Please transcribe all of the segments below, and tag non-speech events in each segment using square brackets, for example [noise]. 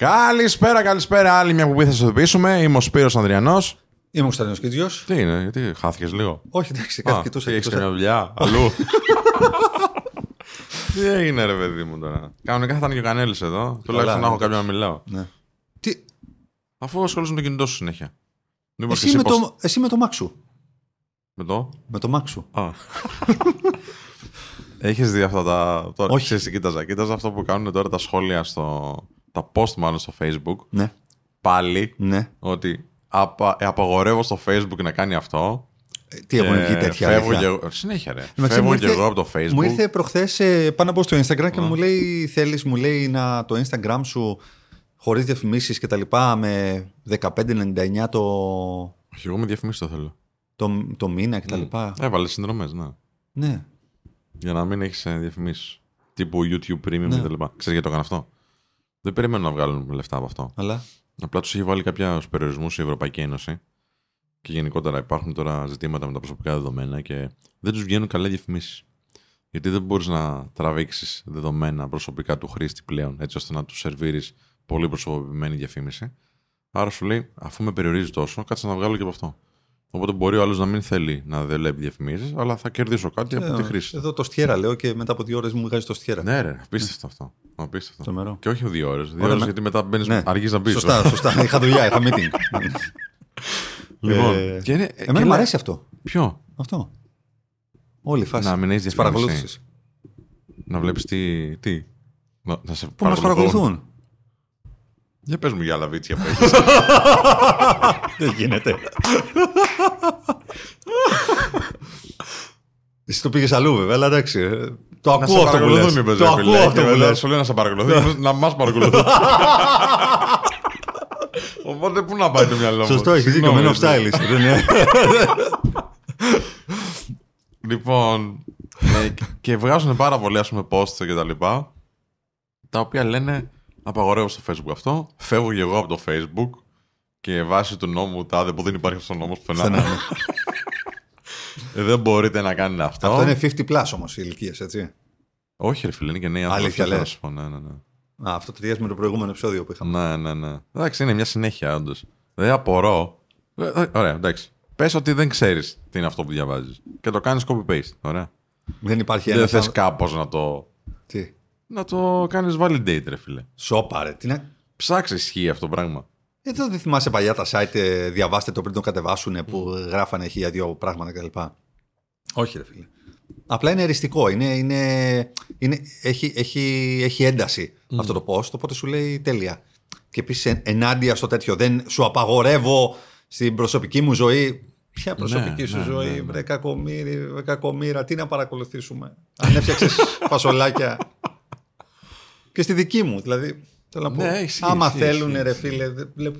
Καλησπέρα, καλησπέρα. Άλλη μια που θα σα ειδοποιήσουμε. Είμαι ο Σπύρος Ανδριανός. Είμαι ο Κωνσταντίνο Κίτζιος. Τι είναι, γιατί χάθηκε λίγο; Όχι, εντάξει, κάτι κοιτούσα. Έχεις μια δουλειά αλλού; [laughs] Τι έγινε, ρε παιδί μου τώρα; Κανονικά θα ήταν και ο Κανέλης εδώ. Τουλάχιστον να έχω κάποιον να μιλάω. Ναι. Τι... Αφού ασχολείσαι με το κινητό σου συνέχεια. Μήπως και Εσύ, με πώς- το, εσύ με το Mac σου. Με το; Με το Mac σου. Α. [laughs] Έχεις δει αυτά τα. Τώρα, Όχι. Ξέρεις, τι κοίταζα. Κοίταζα αυτό που κάνουν τώρα τα σχόλια στο. Τα post μάλλον στο Facebook. Ναι. Πάλι Ναι. ότι απα... ε, απαγορεύω στο Facebook να κάνει αυτό. Ε, Τι έχουν και βγει τέτοια. Φεύγω αλήθεια; και εγώ. Συνέχεια ρε. Εντάξει, Φεύγω μου και ήρθε- εγώ από το Facebook. Μου ήρθε προχθές πάνω από στο Instagram και μου λέει: Θέλεις, μου λέει να το Instagram σου χωρίς διαφημίσεις και τα λοιπά με 15,99 το, Όχι, εγώ με διαφημίσεις το θέλω. το, το μήνα και τα λοιπά. Έβαλες συνδρομές, ναι. Ναι. Για να μην έχεις διαφημίσεις. Τύπου YouTube Premium Ναι. και τα λοιπά. Ξέρεις γιατί το έκανα αυτό; Δεν περιμένω να βγάλουν λεφτά από αυτό. Αλλά; Απλά τους έχει βάλει κάποια περιορισμούς η Ευρωπαϊκή Ένωση. Και γενικότερα υπάρχουν τώρα ζητήματα με τα προσωπικά δεδομένα και δεν τους βγαίνουν καλά διαφημίσεις. Γιατί δεν μπορείς να τραβήξεις δεδομένα προσωπικά του χρήστη πλέον, έτσι ώστε να τους σερβίρεις πολύ προσωποποιημένη διαφήμιση. Άρα σου λέει, αφού με περιορίζει τόσο, κάτσε να βγάλω και από αυτό. Οπότε μπορεί ο άλλος να μην θέλει να δεν βλέπει διαφημίσεις, αλλά θα κερδίσω κάτι από τη χρήση. του. Εδώ το στιέρα λέω και μετά από δύο ώρες μου βγάζει το στιέρα. Ναι, ρε, απίστευτο αυτό. Απίστευτο. Τρομερό. Και όχι δύο ώρες. Δύο Ωραία, ώρες ναι. γιατί μετά μπαίνεις, Ναι. αργείς να μπεις. Σωστά, σωστά. είχα δουλειά, είχα meeting. [laughs] Λοιπόν, Ε, και είναι, και Εμένα μου λέει- αρέσει αυτό. Ποιο; Αυτό. Όλη η φάση. Να μην έχεις Της διαφήμιση. παρακολούθησης. Να βλέπεις τι. τι; Να, να σε Που μας παρακολουθούν. Για πες μου για άλλα βίτσια που έχεις. [laughs] Δεν γίνεται. Εσύ το πήγες αλλού, βέβαια, αλλά εντάξει. ε, Το να σε ακούω αυτό που παρακολουθούν, λες. είπες, Το ρε ακούω φίλε. αυτό Και που μετά λες. Σου λέει να σε παρακολουθούν, [laughs] να μας παρακολουθούν. [laughs] Οπότε πού να πάει το μυαλό μου; Σωστό, έχεις δίκιο. Συγγνώμη, Men of έτσι. style. δεν είναι. Λοιπόν, ε, και βγάζουν πάρα πολλοί ας πούμε posts και τα λοιπά, τα οποία λένε απαγορεύω στο facebook αυτό, φεύγω και εγώ από το facebook και βάσει του νόμου τάδε που δεν υπάρχει αυτός ο νόμος πουθενά. Πουθενά, ναι. [laughs] Ε, δεν μπορείτε να κάνετε αυτό. Αυτό είναι 50 plus όμως οι ηλικίες, έτσι. Όχι ρε φίλε, είναι και νέοι άνθρωποι. Αλήθεια αυτό θέλω να λες. σου πω, Ναι, ναι, ναι. Α, αυτό ταιριάζει με το προηγούμενο επεισόδιο που είχαμε. Ναι, ναι, ναι. Εντάξει, είναι μια συνέχεια όντως. Δηλαδή απορώ. Ε, ε, Ωραία, εντάξει. Πες ότι δεν ξέρεις τι είναι αυτό που διαβάζεις. Και το κάνεις copy-paste. Ωραία. Δεν υπάρχει Δεν ένας. θες κάπως να το. Τι; Να το κάνεις validate, ρε φίλε. Σόπα, ρε. Τι να... Ψάξει ισχύει αυτό το πράγμα. Εδώ δεν θυμάσαι παλιά τα site, ε, διαβάστε το πριν το κατεβάσουν που γράφανε χίλια δύο πράγματα κλπ. Όχι, ρε φίλε. Απλά είναι εριστικό. Είναι, είναι, είναι, έχει, έχει, έχει ένταση αυτό το post, οπότε σου λέει τέλεια. Και επίσης ενάντια στο τέτοιο. Δεν σου απαγορεύω στην προσωπική μου ζωή. Ποια προσωπική Ναι, σου ναι, ζωή, ναι, ναι. βρε κακομύρι, βρε κακομήρα, τι να παρακολουθήσουμε. Αν έφτιαξες [laughs] φασολάκια. Και στη δική μου, δηλαδή. Θέλω να πω. Ναι, ισχύει, άμα ισχύει, θέλουν, ισχύει, ρε ισχύει. φίλε. δεν βλέπω.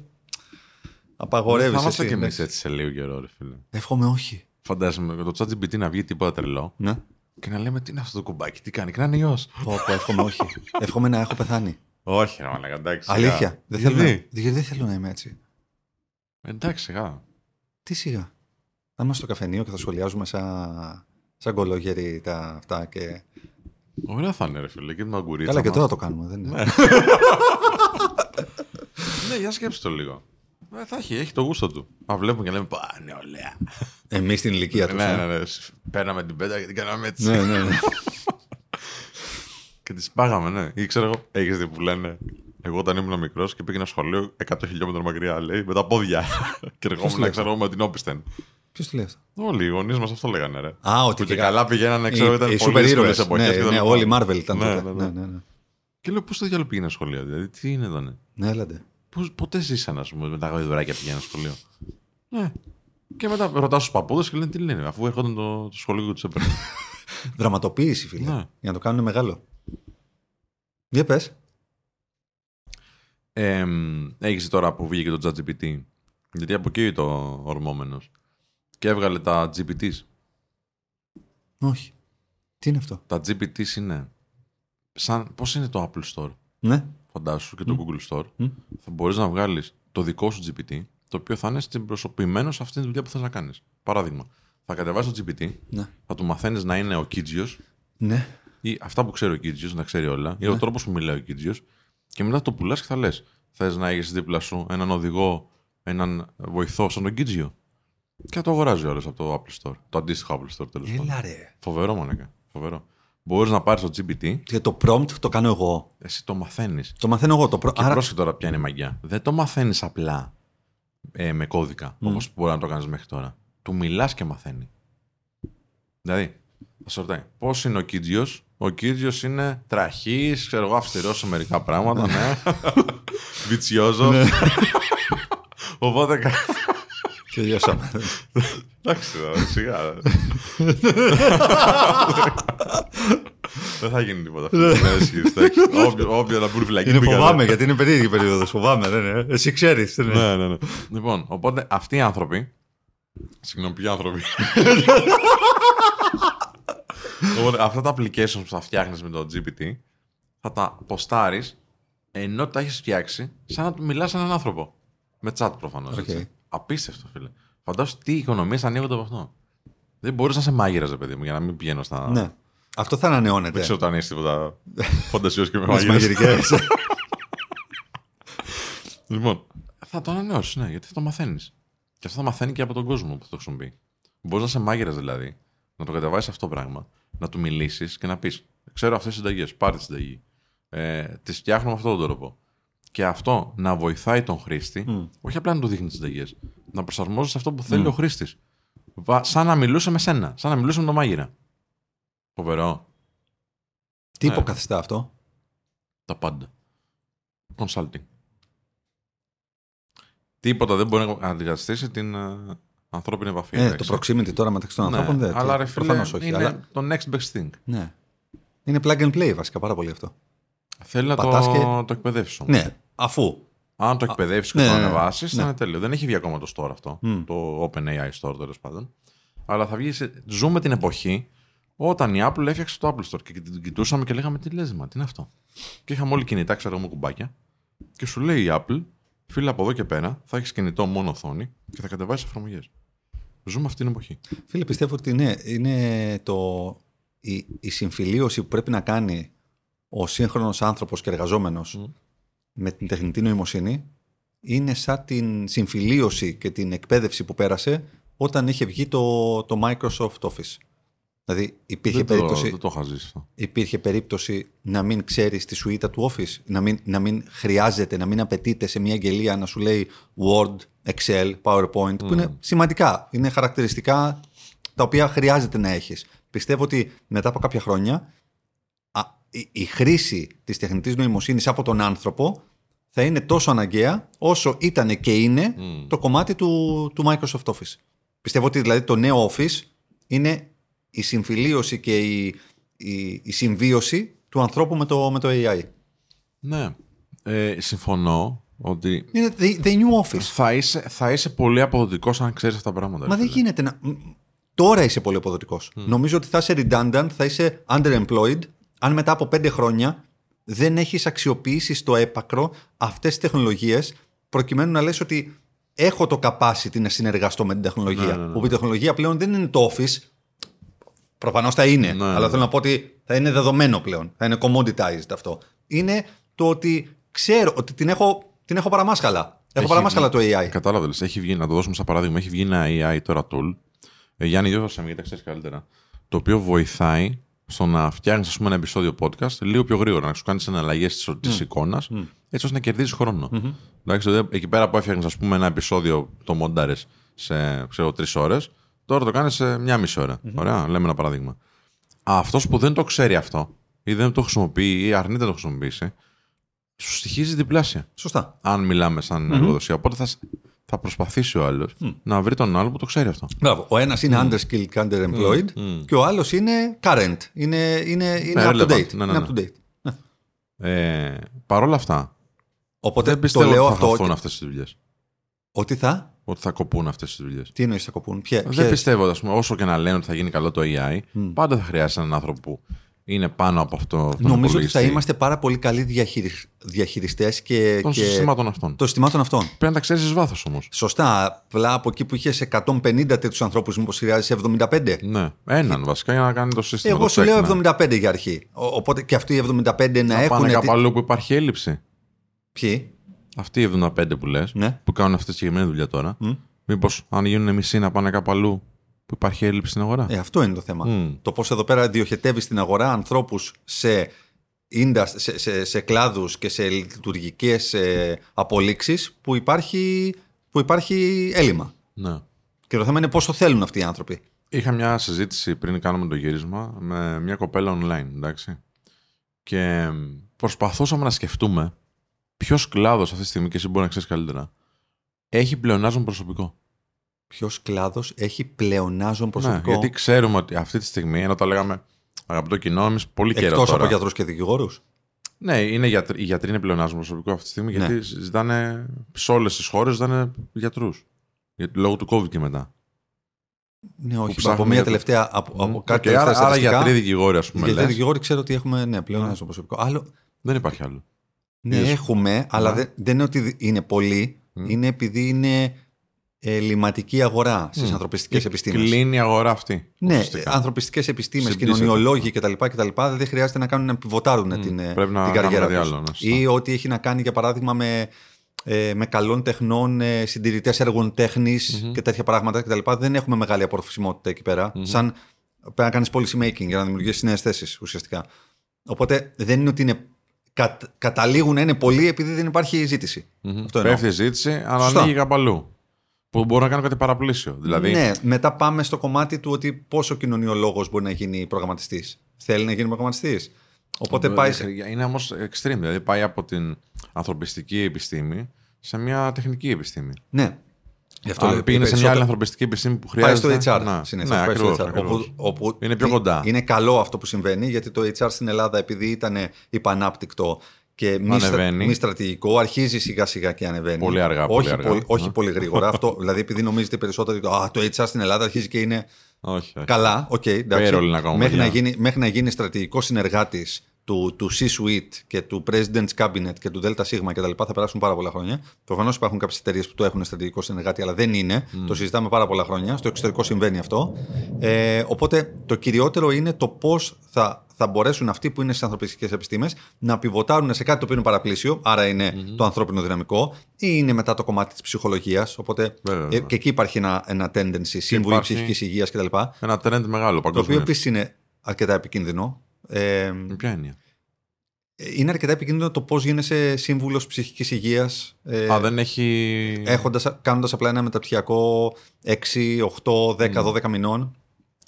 Απαγορεύεις. Θα είμαστε κι εμείς έτσι σε λίγο καιρό, ρε φίλε. Εύχομαι όχι. Φαντάζομαι με το ChatGPT να βγει τίποτα τρελό Ναι. και να λέμε τι είναι αυτό το κουμπάκι, τι κάνει, και να είναι ιό. Πω, πω, εύχομαι όχι. [laughs] εύχομαι να έχω πεθάνει. Όχι, ρε μαλάκα, εντάξει. Αλήθεια. σιγά. Δεν θέλω, να, Γιατί; γιατί δεν θέλω να είμαι έτσι. Εντάξει, σιγά. Τι σιγά. Θα είμαστε στο καφενείο και θα σχολιάζουμε σαν, σαν κολόγεροι τα αυτά και. Ωραία θα είναι, ρε φίλε. Και την αγκουρίτσα. Καλά, και μας. τώρα το κάνουμε. Δεν είναι. Ναι, για σκέψτε το λίγο. Ε, θα έχει, έχει το γούστο του. Να βλέπουμε και λέμε Πα, νεολαία. Εμείς στην ηλικία τους. ναι, ναι, ναι. Παίρναμε την πέτα και την κάναμε έτσι. ναι, ναι, ναι. Και τη πάγαμε, ναι. Ή ξέρω εγώ, έχεις δει που λένε. Εγώ όταν ήμουν μικρός και πήγαινα σχολείο 100 χιλιόμετρα μακριά, λέει, με τα πόδια. και ερχόμουν, λέει ξέρω εγώ, με την όπισθεν. Ποιος το λέει αυτό. Όλοι οι γονείς μας αυτό λέγανε, ρε. Α, ότι Που και και καλά πηγαίνανε, ξέρω, οι, ήταν οι πολύ σούπερ δύσκολες ήρωες. εποχές. Ναι, ναι, όλοι οι Marvel ήταν Ναι, τότε. ναι, ναι. Ναι, ναι, ναι. Και λέω, πώς το διάλογο πήγαινε σχολείο, δηλαδή, τι είναι εδώ, ναι. Ναι, έλαντε. Πώς, ποτέ ζήσαν, ας πούμε, με τα γαϊδουράκια πηγαίναν σχολείο; Ναι. Και μετά ρωτάς στου παππούδες και λένε τι λένε, αφού έρχονταν το, το σχολείο τους έπαιρνε. [laughs] Δραματοποίηση, φίλε. Ναι. Για να το κάνουν μεγάλο. Για πες. ε, Έχεις τώρα που βγήκε το ChatGPT. Γιατί από εκεί το ορμόμενος. Και έβγαλε τα GPTs. Όχι. Τι είναι αυτό; Τα GPTs είναι. Σαν, πώς είναι το Apple Store, Ναι. φαντάσου, και το Google Store. Μμ. Θα μπορείς να βγάλεις το δικό σου GPT, το οποίο θα είναι στην προσωπημένο σε αυτή τη δουλειά που θες να κάνεις. Παράδειγμα, θα κατεβάσεις το GPT, Ναι. θα του μαθαίνεις να είναι ο Κίτζιος Ναι. ή αυτά που ξέρει ο Κίτζιος, να ξέρει όλα, ή ο τρόπος που μιλάει ο Κίτζιος, και μετά το πουλάς και θα λες θες να έχεις δίπλα σου έναν οδηγό, έναν βοηθό σαν τον Κίτζιο. Και το αγοράζει όλο από το Apple Store. Το αντίστοιχο Apple Store τέλος πάντων. Έλα ρε. Φοβερό, μόνικα. Φοβερό. Μπορείς να πάρεις το GPT, Και το prompt το κάνω εγώ. εσύ το μαθαίνεις. Το μαθαίνω εγώ. Το pr- Και Άρα, πρόσεχε τώρα ποια είναι η μαγιά. Δεν το μαθαίνεις απλά ε, με κώδικα, Mm. όπως μπορεί να το κάνεις μέχρι τώρα. Του μιλάς και μαθαίνει. Δηλαδή, θα σου ρωτάει, πώς είναι ο Κίτζιος; Ο Κίτζιος είναι τραχής, ξέρω εγώ, αυστηρός σε μερικά πράγματα, ναι. [laughs] Βιτσιόζος. [laughs] Οπότε. [laughs] κα- τελειώσαμε. Εντάξει, τώρα, σιγά. Δεν θα γίνει τίποτα. αυτό. Ναι, ισχύει, εντάξει. [laughs] Όποιο- Όποιο να μπουν φυλακή. είναι μπήκανε. φοβάμαι γιατί είναι περίεργη περίοδος. Φοβάμαι. Δεν είναι. Εσύ ξέρεις. Ναι, ναι, ναι. Λοιπόν, οπότε αυτοί οι άνθρωποι. Συγγνώμη, ποιοι άνθρωποι. [laughs] οπότε αυτά τα applications που θα φτιάχνεις με το GPT θα τα ποστάρεις ενώ τα έχεις φτιάξει σαν να του μιλάς σε έναν άνθρωπο. Με chat προφανώς. Οκ. Απίστευτο, φίλε. Φαντάσου τι οικονομίες ανοίγονται από αυτό. Δεν μπορείς να σε μάγειρα, ρε παιδί μου, για να μην πηγαίνω στα. Ναι. Αυτό θα ανανεώνεται. Δεν ξέρω αν έχει τίποτα [laughs] φαντασιός και με Με τις μάγειρες. μαγειρικές. [laughs] Λοιπόν, θα το ανανεώσεις, ναι, γιατί θα το μαθαίνεις. Και αυτό θα μαθαίνει και από τον κόσμο που θα το χρησιμοποιεί. Μπορείς να είσαι μάγειρα δηλαδή, να το κατεβάσεις αυτό το πράγμα, να του μιλήσεις και να πεις: Ξέρω αυτές τις συνταγές, πάρε τη συνταγή. Ε, τι φτιάχνω με αυτόν τον τρόπο. Και αυτό να βοηθάει τον χρήστη, όχι απλά να του δείχνει τις συνταγές, να προσαρμόζεις σε αυτό που θέλει ο χρήστης. Σαν να μιλούσε με σένα, σαν να μιλούσε με τον μάγειρα. Φοβερό. Τι Ναι. υποκαθιστά αυτό; Τα πάντα. Consulting. Τίποτα δεν μπορεί να αντικαταστήσει την ε, ανθρώπινη επαφή. Ε, εντάξει. το proximity τώρα μεταξύ των Ναι, ανθρώπων δεν Αλλά ρε φίλε, προφανώς όχι. είναι Αλλά, το next best thing. ναι. Είναι plug and play βασικά πάρα πολύ αυτό. Θέλει να το, Πατάς και- το εκπαιδεύσεις όμως. Ναι, αφού. Αν το εκπαιδεύσεις και ναι, το ναι, ναι. ανεβάσεις, Ναι. θα είναι τέλειο. Δεν έχει βγει ακόμα το store αυτό. Το OpenAI Store τέλος πάντων. Αλλά θα βγει. Σε... Ζούμε την εποχή όταν η Apple έφτιαξε το Apple Store και την κοιτούσαμε και λέγαμε τι λες, μα, τι είναι αυτό; Και είχαμε όλοι κινητά, ξέρω εγώ, με κουμπάκια. Και σου λέει η Apple, φίλε από εδώ και πέρα, θα έχεις κινητό μόνο οθόνη και θα κατεβάσεις εφαρμογές. Ζούμε αυτή την εποχή. Φίλε, πιστεύω ότι ναι, είναι το, η, η συμφιλίωση που πρέπει να κάνει ο σύγχρονος άνθρωπος και εργαζόμενος με την τεχνητή νοημοσύνη είναι σαν την συμφιλίωση και την εκπαίδευση που πέρασε όταν είχε βγει το, το Microsoft Office. Δηλαδή υπήρχε δεν, περίπτωση, το, δεν το είχα ζήσει αυτό. υπήρχε περίπτωση να μην ξέρεις τη σουίτα του Office, να μην, να μην χρειάζεται, να μην απαιτείται σε μια αγγελία να σου λέει Word, Excel, PowerPoint, που είναι σημαντικά, είναι χαρακτηριστικά τα οποία χρειάζεται να έχεις. Πιστεύω ότι μετά από κάποια χρόνια α, η, η χρήση της τεχνητής νοημοσύνης από τον άνθρωπο θα είναι τόσο αναγκαία όσο ήταν και είναι το κομμάτι του, του Microsoft Office. Πιστεύω ότι δηλαδή το νέο Office είναι η συμφιλίωση και η, η, η συμβίωση του ανθρώπου με το, με το AI. Ναι. Ε, συμφωνώ ότι Είναι the, the new Office. θα είσαι, θα είσαι πολύ αποδοτικός αν ξέρεις αυτά τα πράγματα. Μα ρε δεν φίλε. γίνεται να. μ, Τώρα είσαι πολύ αποδοτικός. Νομίζω ότι θα είσαι redundant, θα είσαι underemployed, αν μετά από πέντε χρόνια δεν έχεις αξιοποιήσει στο έπακρο αυτές τις τεχνολογίες, προκειμένου να λες ότι έχω το capacity να συνεργαστώ με την τεχνολογία. Ναι, ναι, ναι. Όπου η τεχνολογία πλέον δεν είναι το office. Προφανώς θα είναι. Ναι, αλλά ναι. θέλω να πω ότι θα είναι δεδομένο πλέον. Θα είναι commoditized αυτό. Είναι το ότι ξέρω ότι την έχω, την έχω παραμάσχαλα. Έχω Έχει παραμάσχαλα το βγει- AI. Κατάλαβε. Έχει βγει, να το δώσουμε σαν παράδειγμα, έχει βγει ένα AI τώρα tool. Ε, Γιάννη, διόρθωσε με γιατί τα ξέρεις καλύτερα. Το οποίο βοηθάει στο να φτιάχνεις ένα επεισόδιο podcast λίγο πιο γρήγορα, να σου κάνεις εναλλαγές της εικόνας, έτσι ώστε να κερδίζεις χρόνο. Εντάξει, δηλαδή, εκεί πέρα που έφτιαχνες ένα επεισόδιο, το μοντάρε σε τρεις ώρες, τώρα το κάνεις σε μια μισή ώρα. Ωραία, λέμε ένα παράδειγμα. Αυτός που δεν το ξέρει αυτό, ή δεν το χρησιμοποιεί, ή αρνείται να το χρησιμοποιήσει, σου στοιχίζει διπλάσια Σωστά. αν μιλάμε σαν εργοδοσία. Οπότε θα, θα προσπαθήσει ο άλλος να βρει τον άλλο που το ξέρει αυτό. Μπράβο. Ο ένας είναι underskilled και underemployed και ο άλλος είναι current. Είναι, είναι, είναι up to relevant. date. Ναι, ναι, Είναι ναι. up to date. Ναι. Ε, Παρ' όλα αυτά, Οπότε δεν το πιστεύω λέω ότι θα αυτό. χαθούν Ότι, αυτές τι δουλειές. ότι θα; Ότι θα κοπούν αυτές τι δουλειές. Τι εννοείς θα κοπούν; Ποιε, Δεν ποιες- πιστεύω, ας πούμε, όσο και να λένε ότι θα γίνει καλό το AI, πάντα θα χρειάζεται έναν άνθρωπο που είναι πάνω από αυτό. τον Νομίζω ότι θα υπολογιστή είμαστε πάρα πολύ καλοί διαχειρισ... διαχειριστές και. των και... συστημάτων αυτών. των συστημάτων αυτών. Πρέπει να τα ξέρεις εις βάθος όμως. Σωστά. Απλά από εκεί που είχες 150 τέτοιους ανθρώπους, μήπως χρειάζεσαι 75. Ναι, έναν βασικά για να κάνει το σύστημα. Εγώ το σου check, λέω ναι. 75 για αρχή. Ο- Οπότε και αυτοί οι 75 να Να έχουν. πάνε τη- κάπου αλλού που υπάρχει έλλειψη. Ποιοι; Αυτοί οι 75 που λες, Ναι. που κάνουν αυτή τη συγκεκριμένη δουλειά τώρα, Μμ. μήπως αν γίνουν μισοί να πάνε κάπου αλλού που υπάρχει έλλειψη στην αγορά. Ε, αυτό είναι το θέμα. Μμ. Το πώς εδώ πέρα διοχετεύει στην αγορά ανθρώπους σε, indus- σε, σε, σε κλάδους και σε λειτουργικές ε, απολύξεις που υπάρχει, που υπάρχει έλλειμμα. Ναι. Και το θέμα είναι πόσο θέλουν αυτοί οι άνθρωποι. Είχα μια συζήτηση πριν κάνουμε το γύρισμα με μια κοπέλα online, εντάξει. Και προσπαθούσαμε να σκεφτούμε ποιος κλάδος αυτή τη στιγμή και εσύ μπορεί να ξέρεις καλύτερα έχει πλεονάζον προσωπικό. Ποιος κλάδος έχει πλεονάζον προσωπικό. Ναι, γιατί ξέρουμε ότι αυτή τη στιγμή, ενώ τα λέγαμε αγαπητό κοινό, εμείς πολύ καιρό Εκτός τώρα. από γιατρούς και δικηγόρους. Ναι, είναι γιατροί, οι γιατροί είναι πλεονάζον προσωπικό αυτή τη στιγμή, Ναι. γιατί ζητάνε σε όλες τις χώρες ζητάνε γιατρούς. Λόγω του COVID και μετά. Ναι, όχι. ψάχνουμε Από μια για το- τελευταία. Από, από Οκ, κάτι άρα, τελευταία άρα στατιστικά, γιατροί δικηγόροι, ας πούμε. γιατροί λες. δικηγόροι ξέρω ότι έχουμε ναι, πλεονάζον προσωπικό. Άλλο, Δεν υπάρχει άλλο. Ναι, Είδες. έχουμε, αλλά Ναι. δεν, δεν είναι ότι είναι πολλοί. Είναι επειδή είναι ελληματική αγορά στις Μμ. ανθρωπιστικές Και επιστήμες. Κλείνει η αγορά αυτή. Ναι, ουσιαστικά. ανθρωπιστικές επιστήμες, Συμπτύσσεται κοινωνιολόγοι κτλ, κτλ. Δεν χρειάζεται να κάνουν να επιβοτάρουν την, ε, πρέπει να την κάνουμε καριέρα κάτι τους. άλλο, ναι, σωστά. Ή ό,τι έχει να κάνει, για παράδειγμα, με, ε, με καλών τεχνών, ε, συντηρητές έργων τέχνης και τέτοια πράγματα κτλ. Δεν έχουμε μεγάλη απορροφησιμότητα εκεί πέρα. Σαν πρέπει να κάνεις policy making για να δημιουργήσεις νέες θέσεις ουσιαστικά. Οπότε δεν είναι ότι είναι, κατ, καταλήγουν να είναι πολλοί επειδή δεν υπάρχει ζήτηση. Μμμ. Αυτό εννοώ. Πέφτει η ζήτηση, αλλά Σωστά. ανοίγει κάπου αλλού. Που μπορεί να κάνει κάτι παραπλήσιο. Δηλαδή, Ναι, μετά πάμε στο κομμάτι του ότι πόσο κοινωνιολόγος μπορεί να γίνει προγραμματιστής. Θέλει να γίνει προγραμματιστής. Οπότε πάει. σε- Είναι όμως extreme. Δηλαδή πάει από την ανθρωπιστική επιστήμη σε μια τεχνική επιστήμη. Ναι. Γι' αυτό Αν λέω, πήγαινε σε μια περισσότερο- άλλη ανθρωπιστική επιστήμη που Πάει χρειάζεται. στο HR. Ναι, συνήθως, ναι, πάει στο ακριβώς, HR, ακριβώς. όπου, όπου Είναι πιο κοντά. Είναι καλό αυτό που συμβαίνει γιατί το HR στην Ελλάδα, επειδή ήταν υπανάπτυκτο και μη, στρα- Ανεβαίνει. μη στρατηγικό, αρχίζει σιγά σιγά και ανεβαίνει. Πολύ αργά, πολύ όχι αργά. Πολύ, όχι Ναι. πολύ γρήγορα. αυτό, δηλαδή, επειδή νομίζετε περισσότερο ότι α, το HR στην Ελλάδα αρχίζει και είναι Όχι, όχι. Καλά, οκ, εντάξει. Payroll είναι ακόμα, μέχρι, να παιδιά. γίνει, μέχρι να γίνει στρατηγικός συνεργάτης του, του C-Suite και του President's Cabinet και του ΔΣ κτλ. θα περάσουν πάρα πολλά χρόνια. Προφανώς υπάρχουν κάποιες εταιρείες που το έχουν στρατηγικό συνεργάτη, αλλά δεν είναι. Το συζητάμε πάρα πολλά χρόνια. Στο εξωτερικό συμβαίνει αυτό. Ε, οπότε το κυριότερο είναι το πώς θα, θα μπορέσουν αυτοί που είναι στις ανθρωπιστικές επιστήμες να πιβοτάρουν σε κάτι το οποίο είναι παραπλήσιο, άρα είναι το ανθρώπινο δυναμικό, ή είναι μετά το κομμάτι της ψυχολογίας. Οπότε Βέβαια, ε, βέβαια. και εκεί υπάρχει ένα, ένα tendency, σύμβουλοι υπάρχει- ψυχικής υγείας κτλ. Ένα trend μεγάλο Το οποίο παγκόσμιο. επίσης είναι αρκετά επικίνδυνο. Ε, Με ποια έννοια; Είναι αρκετά επικίνδυνο το πώς γίνεσαι σύμβουλος ψυχικής υγείας. Ε, Α, δεν έχει. έχοντας, κάνοντας απλά ένα μεταπτυχιακό 6, 8, 10, 12 μηνών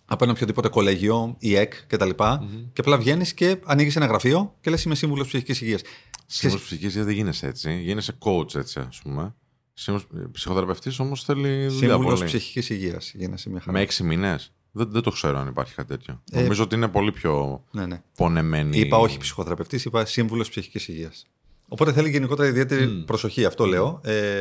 από ένα οποιοδήποτε κολέγιο, η ΕΚ κτλ. Και απλά βγαίνεις και ανοίγεις ένα γραφείο και λες: Είμαι σύμβουλος ψυχικής υγείας. Σύμβουλος ψυχικής υγείας δεν γίνεσαι έτσι. Γίνεσαι coach έτσι, ας πούμε. Ψυχοθεραπευτής όμως θέλει δουλειά Σύμβουλος πολύ. ψυχικής υγείας. Γίνεσαι μια χαρά. Με έξι μήνες. Δεν, δεν το ξέρω αν υπάρχει κάτι τέτοιο. Ε, Νομίζω ότι είναι πολύ πιο Ναι, ναι. πονεμένη. Είπα όχι ψυχοθεραπευτής, είπα σύμβουλος ψυχικής υγείας. Οπότε θέλει γενικότερα ιδιαίτερη προσοχή, αυτό λέω. Ε,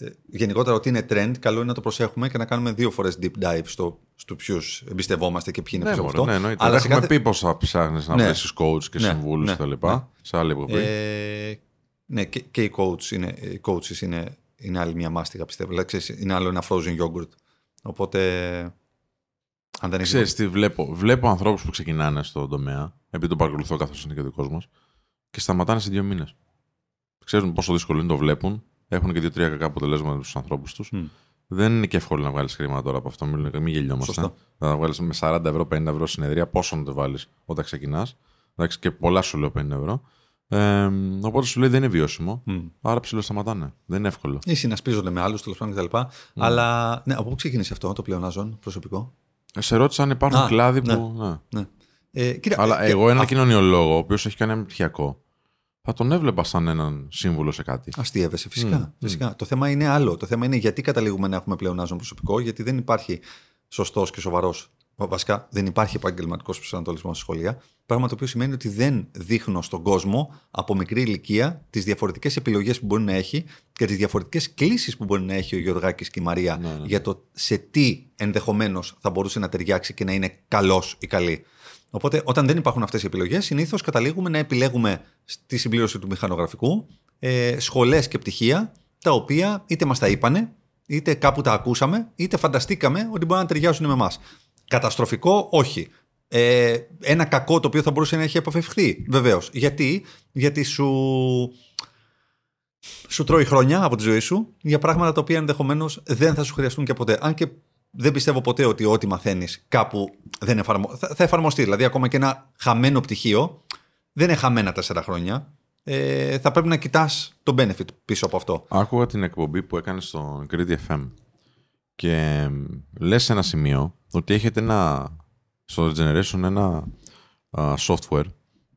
ε, γενικότερα ότι είναι trend, καλό είναι να το προσέχουμε και να κάνουμε δύο φορές deep dive στο, στο ποιους εμπιστευόμαστε και ποιοι είναι Ναι, πίσω μωρέ, από αυτό. ναι, εννοείται. Αλλά Αλλά σε έχουμε κάθε- πει πώ θα ψάχνεις να Ναι. βρεις coach και Ναι, συμβούλους ναι, κτλ. ναι. Σε άλλη εκπομπή. Ε, ναι, και, και οι, coach είναι, οι coaches είναι, είναι άλλη μια μάστιγα, πιστεύω. Δηλαδή, ξέρεις, είναι άλλο ένα frozen yogurt. Οπότε, αν δεν έχει Ξέρεις τι βλέπω. Βλέπω ανθρώπους που ξεκινάνε στον τομέα, επειδή το παρακολουθώ καθώς είναι και δικός μας, και σταματάνε σε δύο μήνες. Ξέρουν πόσο δύσκολο είναι, το βλέπουν. Έχουν και δύο-τρία κακά αποτελέσματα με του ανθρώπους τους. Μμ. Δεν είναι και εύκολο να βγάλεις χρήματα τώρα από αυτό. Μην, μην γελιόμαστε. Σωστό. Να βγάλεις με 40 ευρώ, 50 ευρώ συνεδρία, πόσο να το βάλεις όταν ξεκινάς. Εντάξει, και πολλά σου λέω 50 ευρώ. Ε, οπότε σου λέει δεν είναι βιώσιμο. Μμ. Άρα ψηλό σταματάνε. Δεν είναι εύκολο. Ή συνασπίζονται με άλλους τέλος πάντων κτλ. Αλλά ναι, από πού ξεκίνησε αυτό το πλεονάζον προσωπικό; Ε, Σε ρώτησα αν υπάρχουν Α, κλάδοι ναι. που. Ναι. Ναι. Ε, κοίτα, Αλλά ε, και εγώ ένα αυ- κοινωνιολόγο, ο οποίος έχει κάνει ένα πτυχιακό, θα τον έβλεπα σαν έναν σύμβουλο σε κάτι. Αστείευεσαι, φυσικά. Μμ, φυσικά. Το θέμα είναι άλλο. Το θέμα είναι γιατί καταλήγουμε να έχουμε πλεονάζον προσωπικό, γιατί δεν υπάρχει σωστός και σοβαρός. Βασικά, δεν υπάρχει επαγγελματικός προσανατολισμός στη σχολεία. Πράγμα το οποίο σημαίνει ότι δεν δείχνω στον κόσμο από μικρή ηλικία τις διαφορετικές επιλογές που μπορεί να έχει και τις διαφορετικές κλήσει που μπορεί να έχει ο Γιωργάκη και η Μαρία Ναι, ναι. για το σε τι ενδεχομένως θα μπορούσε να ταιριάξει και να είναι καλός ή καλή. Οπότε, όταν δεν υπάρχουν αυτές οι επιλογές, συνήθως καταλήγουμε να επιλέγουμε στη συμπλήρωση του μηχανογραφικού ε, σχολές και πτυχία τα οποία είτε μας τα είπανε, είτε κάπου τα ακούσαμε, είτε φανταστήκαμε ότι μπορεί να ταιριάζουν με εμάς. Καταστροφικό, όχι. Ε, ένα κακό το οποίο θα μπορούσε να έχει αποφευχθεί. Βεβαίως. Γιατί, γιατί σου, σου τρώει χρόνια από τη ζωή σου για πράγματα τα οποία ενδεχομένως δεν θα σου χρειαστούν και ποτέ. Αν και δεν πιστεύω ποτέ ότι ό,τι μαθαίνεις κάπου δεν εφαρμο... θα, θα εφαρμοστεί. Δηλαδή, ακόμα και ένα χαμένο πτυχίο δεν είναι χαμένα τέσσερα χρόνια. Ε, θα πρέπει να κοιτάς το benefit πίσω από αυτό. Άκουγα την εκπομπή που έκανες στο Grid FM και λες σε ένα σημείο ότι έχετε ένα, στο Generation ένα α, software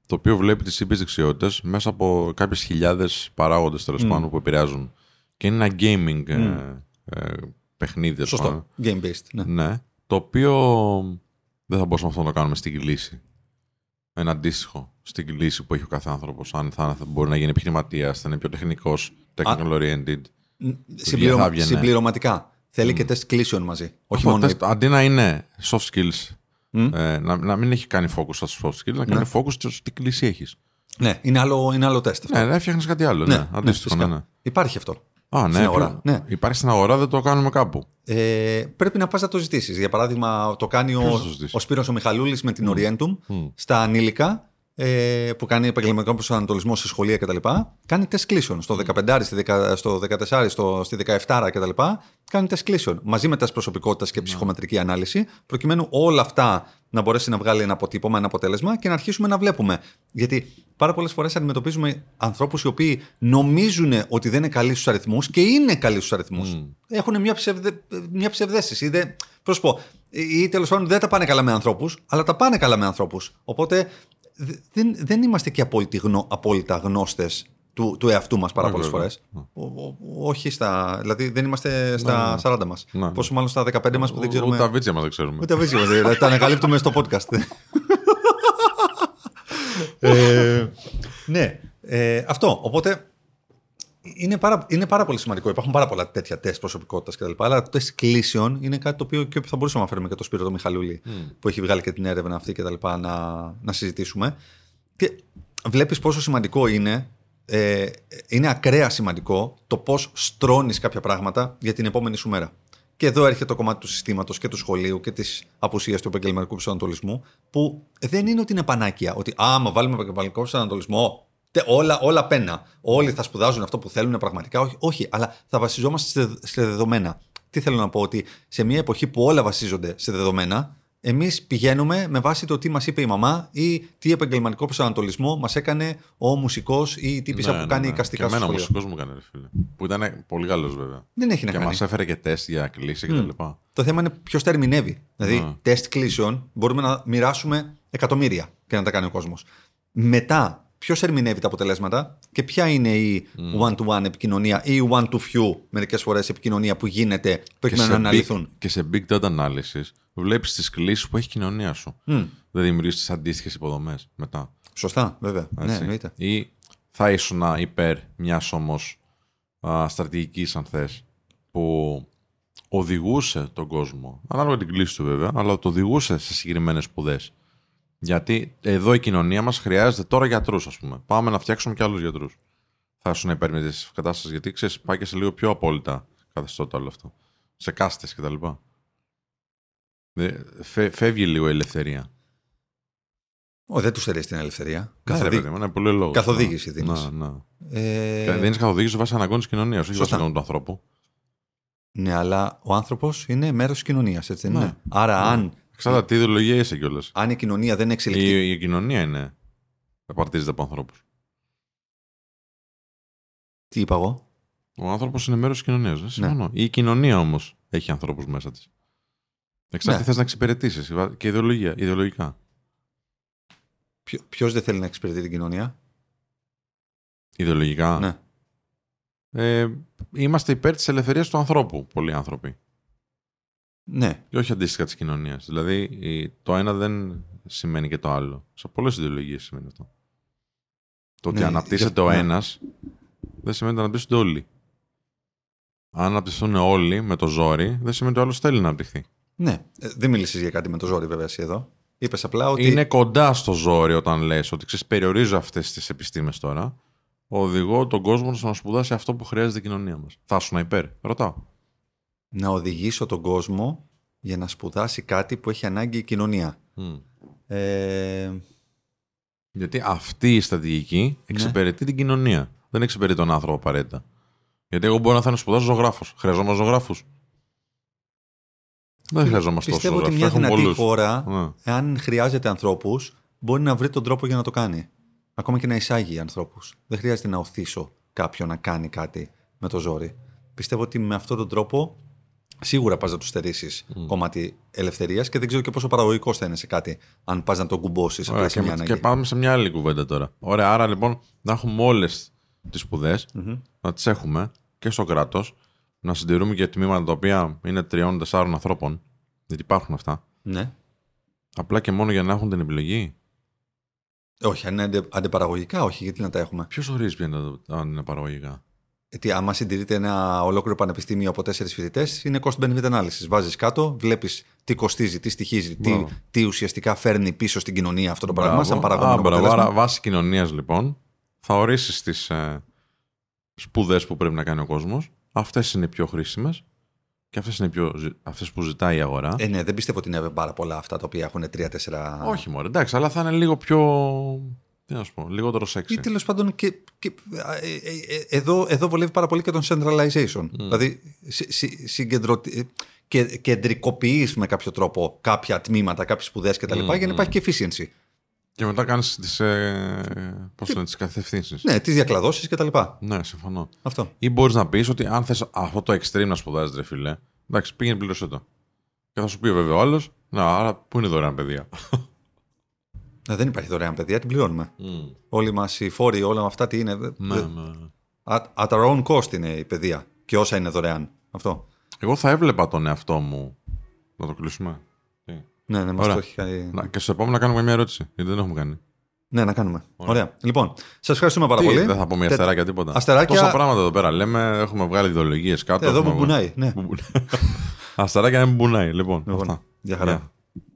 το οποίο βλέπει τις ήπιες δεξιότητες μέσα από κάποιες χιλιάδες παράγοντες τέλος πάντων που επηρεάζουν. Και είναι ένα gaming ε, ε, παιχνίδι. τέλος Σωστό. πάντων. Game based. Ναι. Ναι. Το οποίο δεν θα μπορούσαμε αυτό να το κάνουμε στην κλίση. Ένα αντίστοιχο στην κλίση που έχει ο κάθε άνθρωπος. Αν θα, θα μπορεί να γίνει επιχειρηματίας, θα είναι πιο τεχνικός, technical oriented. Συμπληρω... θα έβγαινε. Συμπληρωματικά. Θέλει και τεστ κλήσεων μαζί. Όχι Αυτό, μόνο. τεστ, αντί να είναι soft skills, ε, να, να μην έχει κάνει focus στα soft skills, να κάνει focus στο τι κλίση έχεις. Ναι, είναι άλλο, είναι άλλο τεστ. αυτό. Ναι, να έφτιαχνε κάτι άλλο. Ναι, αντίστοιχο. φυσικά. Ναι, ναι. Υπάρχει αυτό. Α, ναι, Στην αγορά, ποιο- ναι. Υπάρχει στην αγορά, δεν το κάνουμε κάπου. Ε, πρέπει να πας να το ζητήσεις. Για παράδειγμα, το κάνει Ποιος ο, θα το ζητήσει; ο Σπύρος ο Μιχαλούλης με την Orientum στα ανήλικα ε, που κάνει επαγγελματικό προσανατολισμό σε σχολεία κτλ. Κάνει τεστ κλήσεων. Στο 15, στη 10, στο 14, στο, στη 17 κτλ. Κάνει τεστ κλήσεων. Μαζί με τεστ προσωπικότητας Ναι. και ψυχομετρική ανάλυση, προκειμένου όλα αυτά να μπορέσει να βγάλει ένα αποτύπωμα, ένα αποτέλεσμα και να αρχίσουμε να βλέπουμε. Γιατί πάρα πολλές φορές αντιμετωπίζουμε ανθρώπους οι οποίοι νομίζουν ότι δεν είναι καλοί στους αριθμούς και είναι καλοί στους αριθμούς. Έχουν μια, ψευδε, μια ψευδέστηση. Δεν, πώς πω, ή τέλος πάντων δεν τα πάνε καλά με ανθρώπους, αλλά τα πάνε καλά με ανθρώπους. Οπότε δε- δεν, δεν είμαστε και απόλυτοι γνω, απόλυτα γνώστες του, του εαυτού μας πάρα Ναι, πολλές βέβαια. φορές. Όχι στα. Δηλαδή δεν είμαστε στα 40 μας. Ναι, ναι. Πόσο μάλλον στα 15 μας που δεν ξέρουμε. Ούτε τα βίτσια μας δεν ξέρουμε. Ούτε βρίσκει μας, τα ανακαλύπτουμε στο podcast. [laughs] ε, ναι, ε, αυτό. Οπότε είναι πάρα, είναι πάρα πολύ σημαντικό. Υπάρχουν πάρα πολλά τέτοια τεστ προσωπικότητας κτλ. Αλλά το τεστ κλήσεων είναι κάτι το οποίο και θα μπορούσαμε να φέρουμε και το Σπύρο το Μιχαλούλη που έχει βγάλει και την έρευνα αυτή κτλ. Να, να συζητήσουμε. Και βλέπεις πόσο σημαντικό είναι. Ε, είναι ακραία σημαντικό το πώς στρώνεις κάποια πράγματα για την επόμενη σου μέρα. Και εδώ έρχεται το κομμάτι του συστήματος και του σχολείου και της απουσίας του επαγγελματικού προσανατολισμού, που δεν είναι ότι είναι πανάκια. Ότι άμα βάλουμε επαγγελματικό προσανατολισμό, τε- όλα, όλα πένα. Όλοι θα σπουδάζουν αυτό που θέλουν πραγματικά. Όχι, όχι αλλά θα βασιζόμαστε σε, σε δεδομένα. Τι θέλω να πω, ότι σε μια εποχή που όλα βασίζονται σε δεδομένα, εμείς πηγαίνουμε με βάση το τι μας είπε η μαμά ή τι επαγγελματικό προσανατολισμό μας έκανε ο μουσικός ή η τύπησα που κάνει εικαστικά Και στο εμένα ο σχολείο. μουσικός μου έκανε, ρε φίλε. Που ήταν πολύ καλός βέβαια. Δεν έχει να Και κάνει. μας έφερε και τεστ για κλίση κτλ. Το θέμα είναι ποιος τα ερμηνεύει. Δηλαδή, Ναι. τεστ κλήσεων μπορούμε να μοιράσουμε εκατομμύρια και να τα κάνει ο κόσμος. Μετά, ποιος ερμηνεύει τα αποτελέσματα και ποια είναι η one-to-one επικοινωνία ή η one-to-few μερικές φορές επικοινωνία που γίνεται Και προκειμένου σε, να big, αναλυθούν. και σε big data analysis βλέπεις τις κλήσεις που έχει η κοινωνία σου. Δεν δημιουργείς τις αντίστοιχες υποδομές μετά. Σωστά, βέβαια. Ναι, Έτσι. εννοείται. Ή θα ήσουν υπέρ μιας όμως στρατηγικής, αν θες, που οδηγούσε τον κόσμο, ανάλογα την κλίση του βέβαια, αλλά το οδηγούσε σε συγκεκριμένες σπουδές. Γιατί εδώ η κοινωνία μας χρειάζεται τώρα γιατρούς, ας πούμε. Πάμε να φτιάξουμε και άλλους γιατρούς. Θα ήσουν υπέρ με της κατάστασης, γιατί ξέρεις, πάει και σε λίγο πιο απόλυτα καθεστώτα όλο αυτό. Σε κάστες κτλ. Φεύγει λίγο η ελευθερία. Ω, δεν τους στερεί την ελευθερία. Ναι, ρε Καθοδή... παιδί μου, είναι πολύ λόγος. καθοδήγηση δίνεις. Ναι, ναι. ε... Και δίνεις καθοδήγηση βάσει αναγκών της κοινωνίας, όχι βάσει Σωστά. αναγκών του ανθρώπου. Ναι, αλλά ο άνθρωπος είναι μέρος της κοινωνίας, έτσι δεν Ναι. είναι. Άρα, αν, Ξέρετε τι ιδεολογία είσαι κιόλας; αν η κοινωνία δεν εξελιχθεί. Η, η κοινωνία είναι. Απαρτίζεται από ανθρώπους. Τι είπα εγώ; Ο άνθρωπος είναι μέρος της κοινωνίας. Ναι. Δεν συμφωνώ. Η κοινωνία όμως έχει ανθρώπους μέσα της. Εξάρτητα Ναι. τι θες να εξυπηρετήσεις και ιδεολογία, ιδεολογικά. Ποιος δεν θέλει να εξυπηρετεί την κοινωνία; Ιδεολογικά. Ναι. Ε, είμαστε υπέρ της ελευθερίας του ανθρώπου, πολλοί άνθρωποι. Ναι. Και όχι αντίστοιχα της κοινωνίας. Δηλαδή, η- το ένα δεν σημαίνει και το άλλο. Σε πολλές ιδεολογίες σημαίνει αυτό. Το ότι Ναι, αναπτύσσεται γι' ο αυτό- ένας δεν σημαίνει ότι αναπτύσσονται όλοι. Αν αναπτυχθούν όλοι με το ζόρι, δεν σημαίνει ότι ο άλλος θέλει να αναπτυχθεί. Ναι. Ε, δεν μίλησε για κάτι με το ζόρι, βέβαια, εσύ εδώ. Είπες απλά ότι. Είναι κοντά στο ζόρι όταν λες ότι ξέρεις, περιορίζω αυτές τις επιστήμες τώρα. Οδηγώ τον κόσμο στο να σπουδάσει αυτό που χρειάζεται η κοινωνία μας. Θα σου να υπέρ; Ρωτάω. Να οδηγήσω τον κόσμο για να σπουδάσει κάτι που έχει ανάγκη η κοινωνία. Μμ. Ε, Γιατί αυτή η στρατηγική εξυπηρετεί την κοινωνία. δεν εξυπηρετεί τον άνθρωπο απαραίτητα. Γιατί εγώ μπορώ να θέλω να σπουδάσω ζωγράφος. Χρειαζόμαστε ζωγράφους. Δεν χρειαζόμαστε τόσο Πιστεύω ότι ζωγράφους. μια Έχουμε δυνατή πολλούς. χώρα, Ναι. εάν χρειάζεται ανθρώπους, μπορεί να βρει τον τρόπο για να το κάνει. Ακόμα και να εισάγει ανθρώπους. Δεν χρειάζεται να οθήσω κάποιον να κάνει κάτι με το ζόρι. Πιστεύω ότι με αυτόν τον τρόπο σίγουρα πας να του στερήσεις κομμάτι ελευθερίας και δεν ξέρω και πόσο παραγωγικός θα είναι σε κάτι αν πας να τον κουμπώσεις Ωραία, απλά και, σε μια με- ανάγκη. και πάμε σε μια άλλη κουβέντα τώρα. Ωραία, άρα λοιπόν να έχουμε όλες τις σπουδε να τις έχουμε και στο κράτος, να συντηρούμε και τμήματα τα οποία είναι τριών-τεσσάρων ανθρώπων, γιατί υπάρχουν αυτά. Ναι. Απλά και μόνο για να έχουν την επιλογή. Όχι, αν είναι αντε- αντιπαραγωγικά, όχι, γιατί να τα έχουμε. Ποιος ορίζει ποια είναι τα- αν είναι παραγωγικά; Γιατί άμα συντηρείται ένα ολόκληρο πανεπιστήμιο από τέσσερις φοιτητές, είναι cost benefit analysis. Βάζεις κάτω, βλέπεις τι κοστίζει, τι στοιχίζει, τι, Μπράβο. τι ουσιαστικά φέρνει πίσω στην κοινωνία αυτό το Μπράβο. πράγμα, σαν Α, παραγωγικό μπράβο. αποτέλεσμα. Άρα, βάσει κοινωνίας λοιπόν, θα ορίσεις τις ε, σπουδές που πρέπει να κάνει ο κόσμος. Αυτές είναι οι πιο χρήσιμες και αυτές είναι οι πιο, ζη- αυτές που ζητάει η αγορά. Ε, ναι, δεν πιστεύω ότι είναι πάρα πολλά αυτά τα οποία έχουν τρία-τέσσερα. Όχι μόνο, εντάξει, αλλά θα είναι λίγο πιο. Τι να σου πω, λιγότερο σεξι. Ή τέλος πάντων και, και, ε, ε, ε, εδώ, εδώ βολεύει πάρα πολύ και τον centralization. Δηλαδή συ, συ, συγκεντρωτι- ε, και, κεντρικοποιείς με κάποιο τρόπο κάποια τμήματα, κάποιες σπουδές κτλ. για να υπάρχει και efficiency. Και μετά κάνεις τις. Ε, πώς λένε, τις κατευθύνσει. Ναι, τις διακλαδώσεις κτλ. ναι, συμφωνώ. Αυτό. Ή μπορείς να πεις ότι αν θες αυτό το extreme να σπουδάζεις, ρε φίλε, εντάξει, πήγαινε πλήρωσε το. Και θα σου πει βέβαια ο άλλος, να, άρα πού είναι η δωρεάν παιδεία. Ε, δεν υπάρχει δωρεάν παιδεία, την πληρώνουμε. Όλοι μας οι φόροι, όλα αυτά τι είναι. ναι, ναι. At, at our own cost είναι η παιδεία. Και όσα είναι δωρεάν. Αυτό. Εγώ θα έβλεπα τον εαυτό μου. Να το κλείσουμε. Τι; Ναι, ναι, μας Ωραία. το έχει κάνει. Να, και στο επόμενο να κάνουμε μια ερώτηση. Γιατί δεν έχουμε κάνει. Ναι, να κάνουμε. Ωραία. Λοιπόν, σας ευχαριστούμε πάρα Τι, πολύ. δεν θα πούμε Τε- αστεράκια τίποτα. Αστεράκια- Τόσα πράγματα εδώ πέρα λέμε. Έχουμε βγάλει ιδεολογίες κάτω. Εδώ έχουμε- μπουμπουνάει. Ναι. Μπουμπουνάει. [laughs] αστεράκια είναι μπουνάει. Λοιπόν, Λοιπόν, αυτά. Γεια χαρά. Γεια.